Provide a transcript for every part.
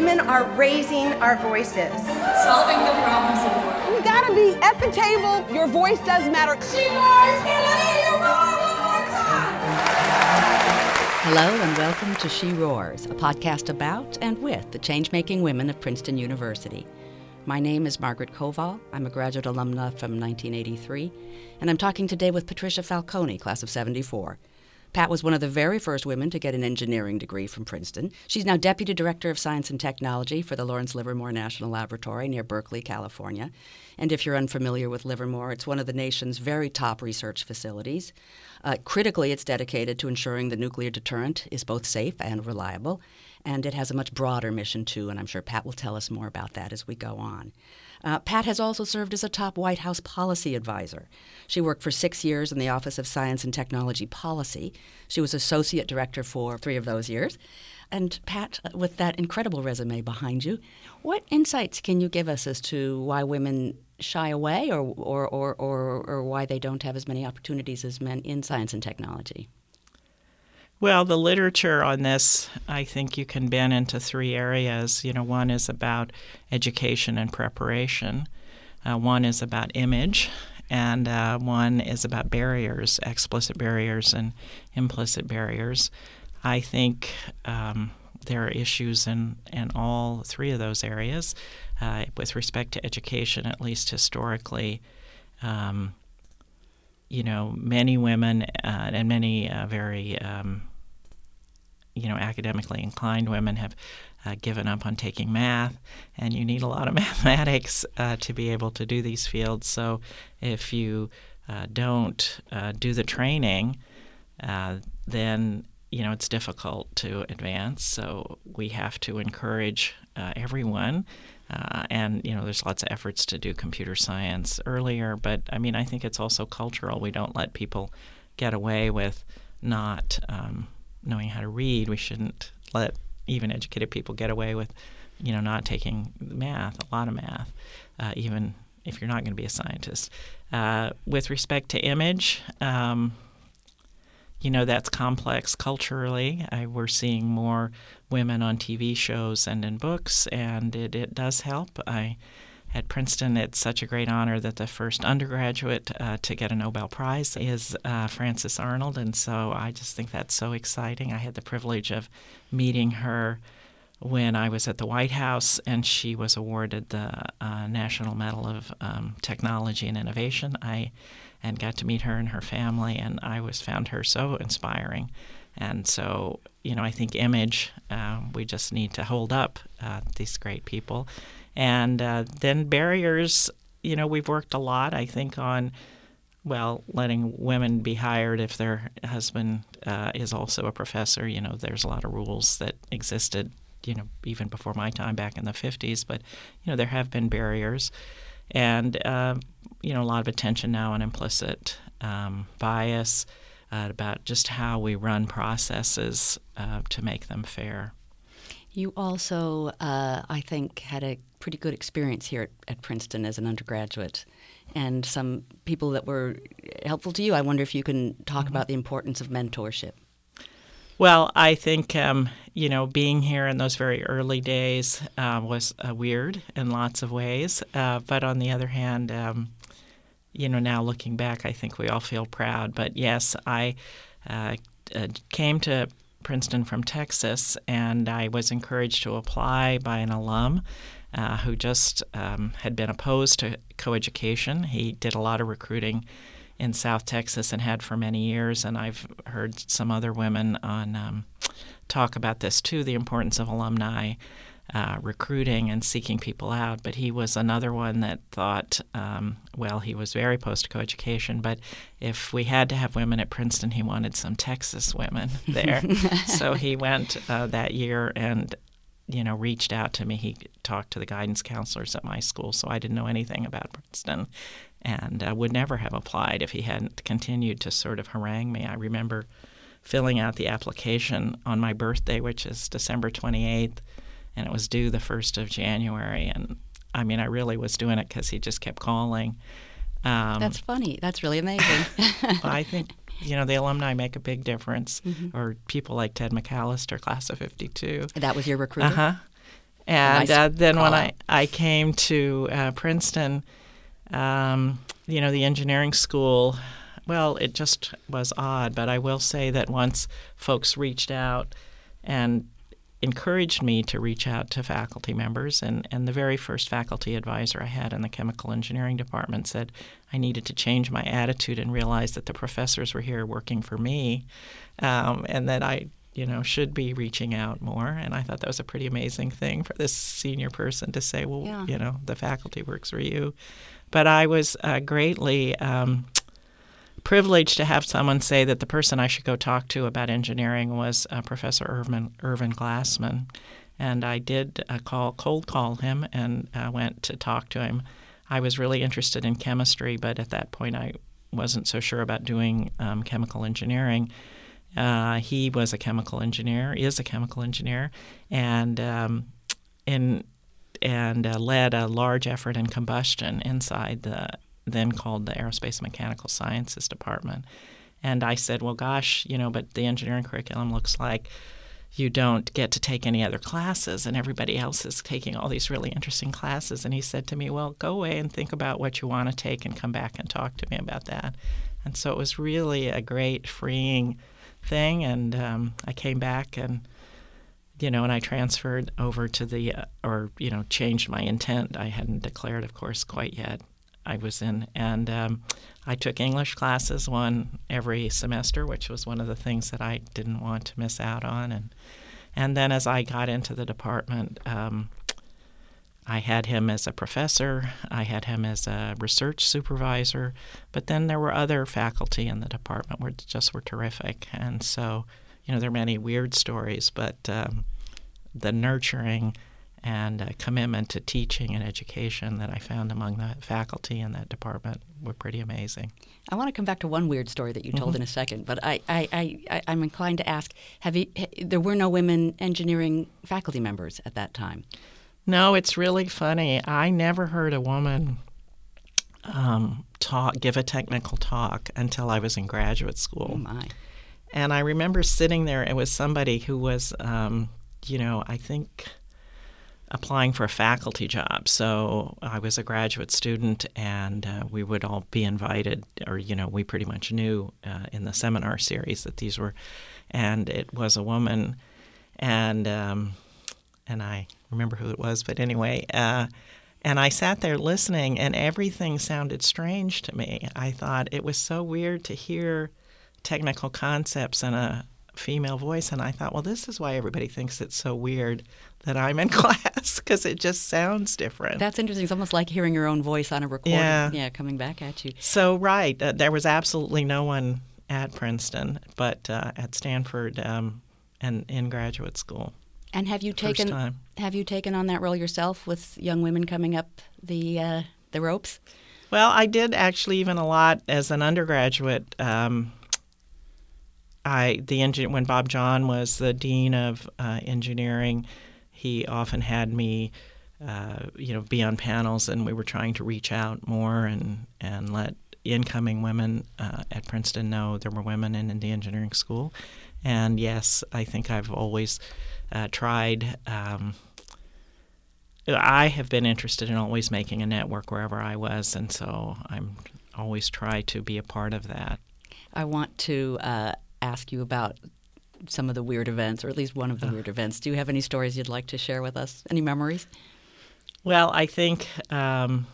women are raising our voices, solving the problems of the world. You gotta be at the table. Your voice does matter. She roars, can I hear you roar one more time? Hello and welcome to She Roars, a podcast about and with the change-making women of Princeton University. My name is Margaret Koval. I'm a graduate alumna from 1983, and I'm talking today with Patricia Falcone, class of 74. Pat was one of the very first women to get an engineering degree from Princeton. She's now Deputy Director of Science and Technology for the Lawrence Livermore National Laboratory near Berkeley, California. And if you're unfamiliar with Livermore, it's one of the nation's very top research facilities. Uh, critically, it's dedicated to ensuring the nuclear deterrent is both safe and reliable. And it has a much broader mission, too, and I'm sure Pat will tell us more about that as we go on. Uh, Pat has also served as a top White House policy advisor. She worked for six years in the Office of Science and Technology Policy. She was associate director for three of those years. And Pat, uh, with that incredible resume behind you, what insights can you give us as to why women shy away or, or, or, or, or why they don't have as many opportunities as men in science and technology? Well, the literature on this, I think you can bend into three areas. You know, one is about education and preparation, uh, one is about image, and uh, one is about barriers, explicit barriers and implicit barriers. I think um, there are issues in, in all three of those areas. Uh, with respect to education, at least historically, um, you know, many women uh, and many uh, very um, you know, academically inclined women have uh, given up on taking math, and you need a lot of mathematics uh, to be able to do these fields. So if you uh, don't uh, do the training, uh, then you know it's difficult to advance. So we have to encourage uh, everyone. and you know, there's lots of efforts to do computer science earlier, but I mean, I think it's also cultural. We don't let people get away with not um, knowing how to read. We shouldn't let even educated people get away with, you know, not taking math, a lot of math, uh, even if you're not going to be a scientist. Uh, with respect to image, um, you know, that's complex culturally. I, we're seeing more women on TV shows and in books, and it, it does help. I at Princeton, it's such a great honor that the first undergraduate uh, to get a Nobel Prize is uh, Frances Arnold, and so I just think that's so exciting. I had the privilege of meeting her when I was at the White House, and she was awarded the uh, National Medal of um, Technology and Innovation. I and got to meet her and her family, and I was found her so inspiring. And so, you know, I think image, uh, we just need to hold up uh, these great people and uh, then barriers, you know, we've worked a lot, I think, on, well, letting women be hired if their husband uh, is also a professor. You know, there's a lot of rules that existed, you know, even before my time back in the 50s, but, you know, there have been barriers. And, uh, you know, a lot of attention now on implicit um, bias. Uh, about just how we run processes uh, to make them fair. You also, uh, I think, had a pretty good experience here at, at, Princeton as an undergraduate, and some people that were helpful to you. I wonder if you can talk mm-hmm. about the importance of mentorship. Well, I think um, you know being here in those very early days uh, was uh, weird in lots of ways, uh, but on the other hand, um, you know now looking back, I think we all feel proud. But yes, I uh, uh, came to Princeton from Texas, and I was encouraged to apply by an alum uh, who just um, had been opposed to coeducation. He did a lot of recruiting in South Texas and had for many years, and I've heard some other women on um, talk about this too the importance of alumni. Uh, recruiting and seeking people out, but he was another one that thought, um, well, he was very post coeducation, but if we had to have women at Princeton, he wanted some Texas women there. so he went uh, that year and you know, reached out to me. He talked to the guidance counselors at my school, so I didn't know anything about Princeton and uh, would never have applied if he hadn't continued to sort of harangue me. I remember filling out the application on my birthday, which is December 28th, and it was due the 1st of January. And I mean, I really was doing it because he just kept calling. Um, That's funny. That's really amazing. I think you know, the alumni make a big difference, mm-hmm. or people like Ted McAllister, class of 52. That was your recruiter? Uh huh. And Nice uh, then when I. I came to uh, Princeton, um, you know, the engineering school, well, it just was odd. But I will say that once folks reached out and encouraged me to reach out to faculty members, and, and the very first faculty advisor I had in the chemical engineering department said I needed to change my attitude and realize that the professors were here working for me, um, and that I you know should be reaching out more. And I thought that was a pretty amazing thing for this senior person to say, well, Yeah. you know, the faculty works for you. But I was uh, greatly um, privileged to have someone say that the person I should go talk to about engineering was uh, Professor Irvin, Irvin Glassman. And I did uh, call, cold call him and uh, went to talk to him. I was really interested in chemistry, but at that point I wasn't so sure about doing um, chemical engineering. Uh, he was a chemical engineer, is a chemical engineer, and um, in and uh, led a large effort in combustion inside the then called the Aerospace Mechanical Sciences Department. And I said, well, gosh, you know, but the engineering curriculum looks like you don't get to take any other classes, and everybody else is taking all these really interesting classes. And he said to me, well, go away and think about what you want to take and come back and talk to me about that. And so it was really a great freeing thing. And um, I came back and you know, and I transferred over to the, uh, or, you know, changed my intent. I hadn't declared, of course, quite yet. I was in, and um, I took English classes, one every semester, which was one of the things that I didn't want to miss out on. And, and then as I got into the department, um, I had him as a professor, I had him as a research supervisor, but then there were other faculty in the department who just were terrific. And so, you know, there are many weird stories, but um, the nurturing and uh, commitment to teaching and education that I found among the faculty in that department were pretty amazing. I want to come back to one weird story that you told in a second, but I, I, I, I'm inclined to ask: Have you? There were no women engineering faculty members at that time. No, it's really funny. I never heard a woman um, talk, give a technical talk until I was in graduate school. Oh my! And I remember sitting there. It was somebody who was, um, you know, I think applying for a faculty job. So I was a graduate student, and uh, we would all be invited, or you know, we pretty much knew uh, in the seminar series that these were, and it was a woman, and um, and I remember who it was, but anyway. Uh, and I sat there listening, and everything sounded strange to me. I thought it was so weird to hear technical concepts in a female voice, and I thought, well, this is why everybody thinks it's so weird that I'm in class because it just sounds different. That's interesting. It's almost like hearing your own voice on a recording. Yeah. coming back at you. so right, uh, there was absolutely no one at Princeton, but uh, at Stanford um, and in graduate school. And have you taken have you taken on that role yourself with young women coming up the uh, the ropes? Well, I did actually even a lot as an undergraduate. Um, I the when Bob Jahn was the dean of uh, engineering, he often had me, uh, you know, be on panels, and we were trying to reach out more and and let incoming women uh, at Princeton know there were women in, in the engineering school. And yes, I think I've always uh, tried. Um, I have been interested in always making a network wherever I was, and so I'm always try to be a part of that. I want to uh, ask you about some of the weird events, or at least one of the weird events. Do you have any stories you'd like to share with us? Any memories? Well, I think, um,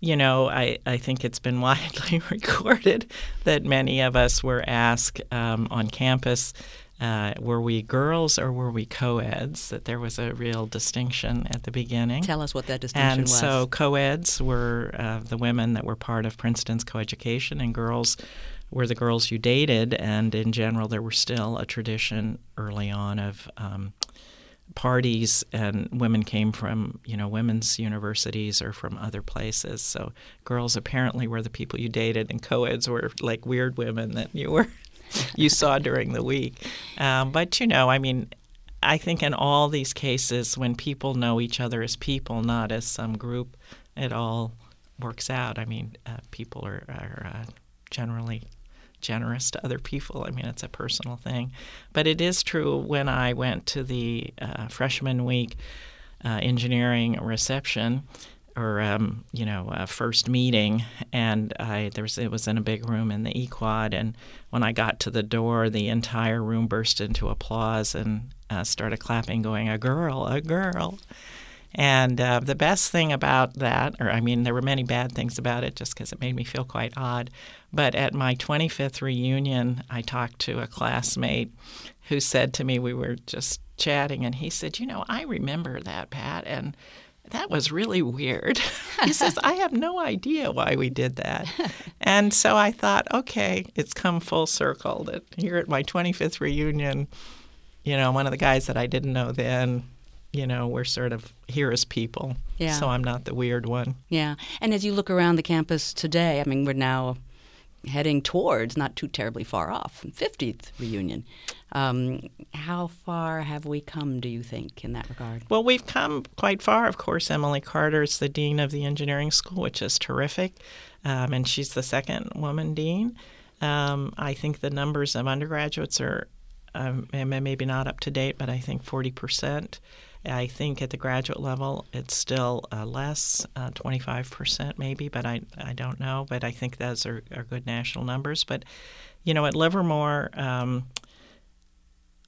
you know, I, I think it's been widely recorded that many of us were asked um, on campus, uh, were we girls or were we co-eds? That there was a real distinction at the beginning. Tell us what that distinction and was. so co-eds were uh, the women that were part of Princeton's coeducation, and girls were the girls you dated. And in general, there were still a tradition early on of um, parties, and women came from you know women's universities or from other places. So girls apparently were the people you dated, and co-eds were like weird women that you were you saw during the week. Um, but you know, I mean, I think in all these cases, when people know each other as people, not as some group, it all works out. I mean, uh, people are, are uh, generally generous to other people. I mean, it's a personal thing. But it is true when I went to the uh, freshman week uh, engineering reception or um, you know uh, first meeting, and I there was it was in a big room in the E-Quad, and when I got to the door, the entire room burst into applause and uh, started clapping, going, "A girl, a girl." And uh, the best thing about that, or I mean, there were many bad things about it just because it made me feel quite odd. But at my 25th reunion, I talked to a classmate who said to me, we were just chatting, and he said, You know, I remember that, Pat, and that was really weird. he says, I have no idea why we did that. and so I thought, okay, it's come full circle that here at my 25th reunion, you know, one of the guys that I didn't know then, you know, we're sort of here as people. Yeah. So I'm not the weird one. Yeah. And as you look around the campus today, I mean, we're now heading towards, not too terribly far off, 50th reunion. Um, how far have we come, do you think, in that regard? Well, we've come quite far. Of course, Emily Carter is the dean of the engineering school, which is terrific, um, and she's the second woman dean. Um, I think the numbers of undergraduates are um, maybe not up to date, but I think 40 percent. I think at the graduate level, it's still uh, less, uh, 25% maybe, but I, I don't know. But I think those are, are good national numbers. But, you know, at Livermore, um,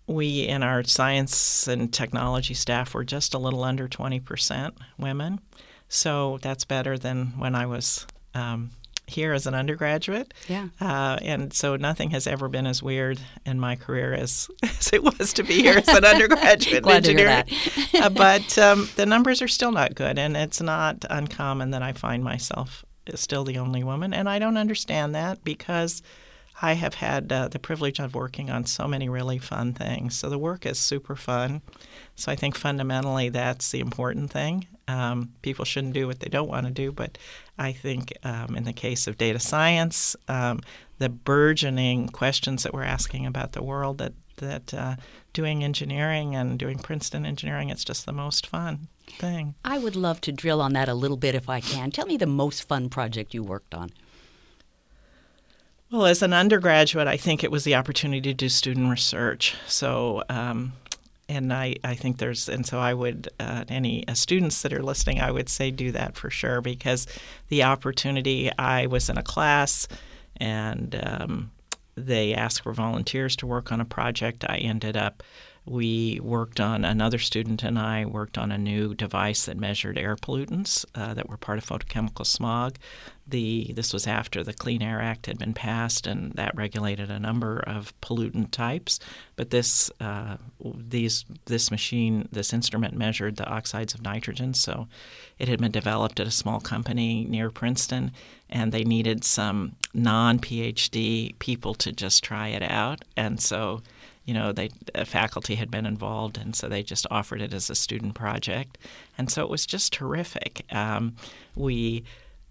we in our science and technology staff were just a little under 20% women. So that's better than when I was um, here as an undergraduate. Yeah. Uh, and so nothing has ever been as weird in my career as, as it was to be here as an undergraduate Glad engineer. To hear that. uh, but um, the numbers are still not good, and it's not uncommon that I find myself still the only woman. And I don't understand that because I have had uh, the privilege of working on so many really fun things. So the work is super fun. So I think fundamentally that's the important thing. Um, people shouldn't do what they don't want to do, but I think um, in the case of data science, um, the burgeoning questions that we're asking about the world, that that uh, doing engineering and doing Princeton engineering, it's just the most fun thing. I would love to drill on that a little bit if I can. Tell me the most fun project you worked on. Well, as an undergraduate, I think it was the opportunity to do student research. So, um, and I, I think there's, and so I would, uh, any uh, students that are listening, I would say do that for sure because the opportunity, I was in a class and um, they asked for volunteers to work on a project. I ended up we worked on another student and I worked on a new device that measured air pollutants uh, that were part of photochemical smog. The this was after the Clean Air Act had been passed, and that regulated a number of pollutant types. But this uh, these this machine this instrument measured the oxides of nitrogen. So it had been developed at a small company near Princeton, and they needed some non-PhD people to just try it out, and so you know, they faculty had been involved, and so they just offered it as a student project, and so it was just terrific. Um, we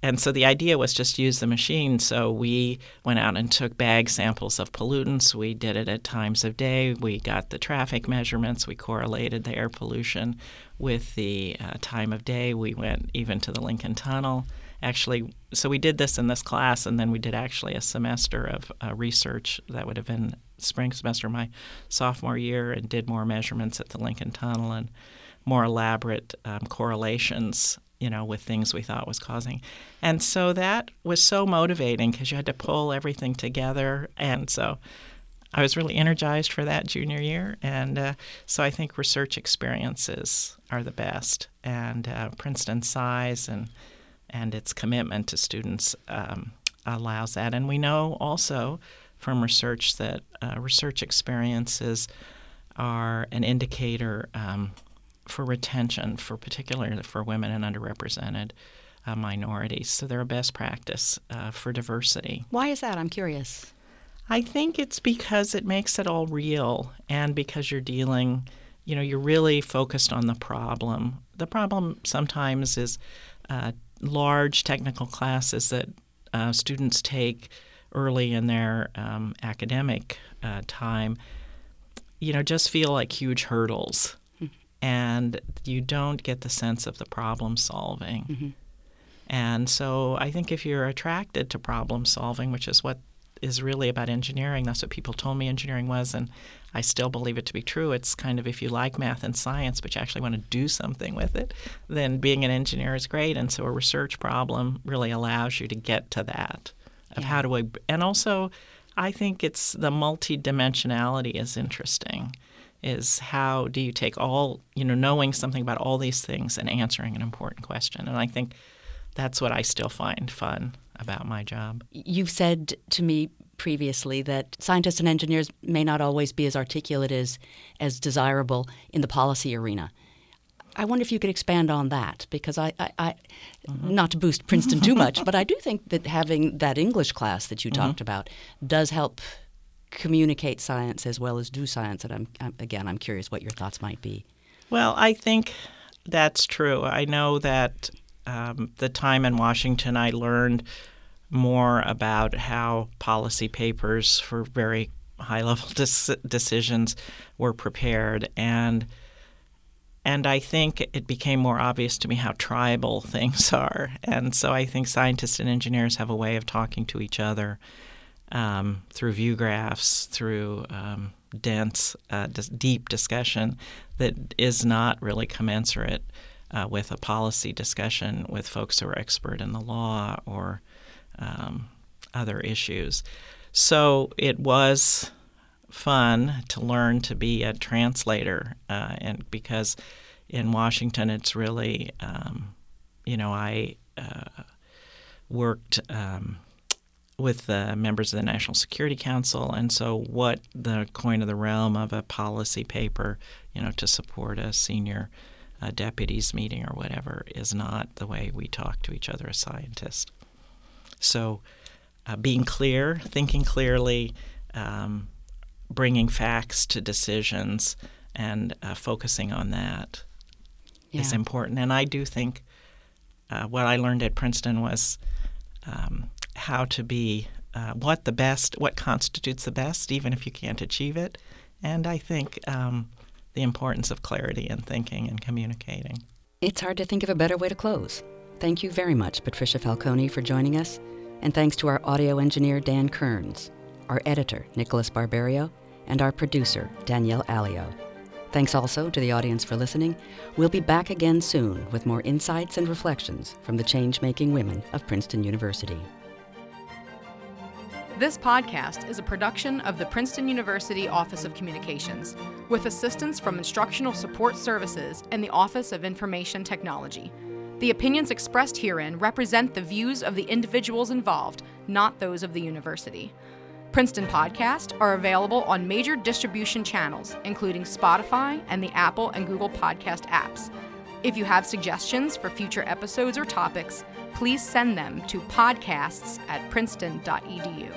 and so the idea was just use the machine. So we went out and took bag samples of pollutants. We did it at times of day. We got the traffic measurements. We correlated the air pollution with the uh, time of day. We went even to the Lincoln Tunnel. Actually, so we did this in this class, and then we did actually a semester of uh, research that would have been spring semester my sophomore year and did more measurements at the Lincoln Tunnel and more elaborate um, correlations you know with things we thought was causing. And so that was so motivating because you had to pull everything together. And so i was really energized for that junior year. And uh, so i think research experiences are the best. And uh, princeton's size and and its commitment to students um, allows that and we know also from research that uh, research experiences are an indicator um, for retention, for particularly for women and underrepresented uh, minorities. So they're a best practice uh, for diversity. Why is that? I'm curious. I think it's because it makes it all real, and because you're dealing, you know, you're really focused on the problem. The problem sometimes is uh, large technical classes that uh, students take early in their um, academic uh, time, you know, just feel like huge hurdles. Mm-hmm. And you don't get the sense of the problem solving. Mm-hmm. And so I think if you're attracted to problem solving, which is what is really about engineering. That's what people told me engineering was, and I still believe it to be true. It's kind of if you like math and science, but you actually want to do something with it, then being an engineer is great. And so a research problem really allows you to get to that of Yeah. how do I, and also I think it's the multidimensionality is interesting. Is how do you take all, you know, knowing something about all these things and answering an important question? And I think that's what I still find fun about my job. You've said to me previously that scientists and engineers may not always be as articulate as, as desirable in the policy arena. I wonder if you could expand on that because I, I, I mm-hmm. not to boost Princeton too much, but I do think that having that English class that you mm-hmm. talked about does help communicate science as well as do science. And I'm, I'm again, I'm curious what your thoughts might be. Well, I think that's true. I know that um, the time in Washington, I learned more about how policy papers for very high level dis- decisions were prepared and and I think it became more obvious to me how tribal things are. And so I think scientists and engineers have a way of talking to each other um, through view graphs, through um, dense, uh, dis- deep discussion that is not really commensurate uh, with a policy discussion with folks who are expert in the law or um, other issues. So it was fun to learn to be a translator, uh, and because in Washington it's really, um, you know, I uh, worked um, with the members of the National Security Council, and so what the coin of the realm of a policy paper, you know, to support a senior uh, deputies meeting or whatever is not the way we talk to each other as scientists. So, uh, being clear, thinking clearly, um, bringing facts to decisions, and uh, focusing on that is Yeah. important. And I do think uh, what I learned at Princeton was um, how to be uh, what the best, what constitutes the best, even if you can't achieve it. And I think um, the importance of clarity in thinking and communicating. It's hard to think of a better way to close. Thank you very much, Patricia Falcone, for joining us. And thanks to our audio engineer, Dan Kearns, our editor, Nicholas Barbario, and our producer, Danielle Alio. Thanks also to the audience for listening. We'll be back again soon with more insights and reflections from the change making women of Princeton University. This podcast is a production of the Princeton University Office of Communications, with assistance from Instructional Support Services and the Office of Information Technology. The opinions expressed herein represent the views of the individuals involved, not those of the university. Princeton podcasts are available on major distribution channels, including Spotify and the Apple and Google Podcast apps. If you have suggestions for future episodes or topics, please send them to podcasts at princeton.edu.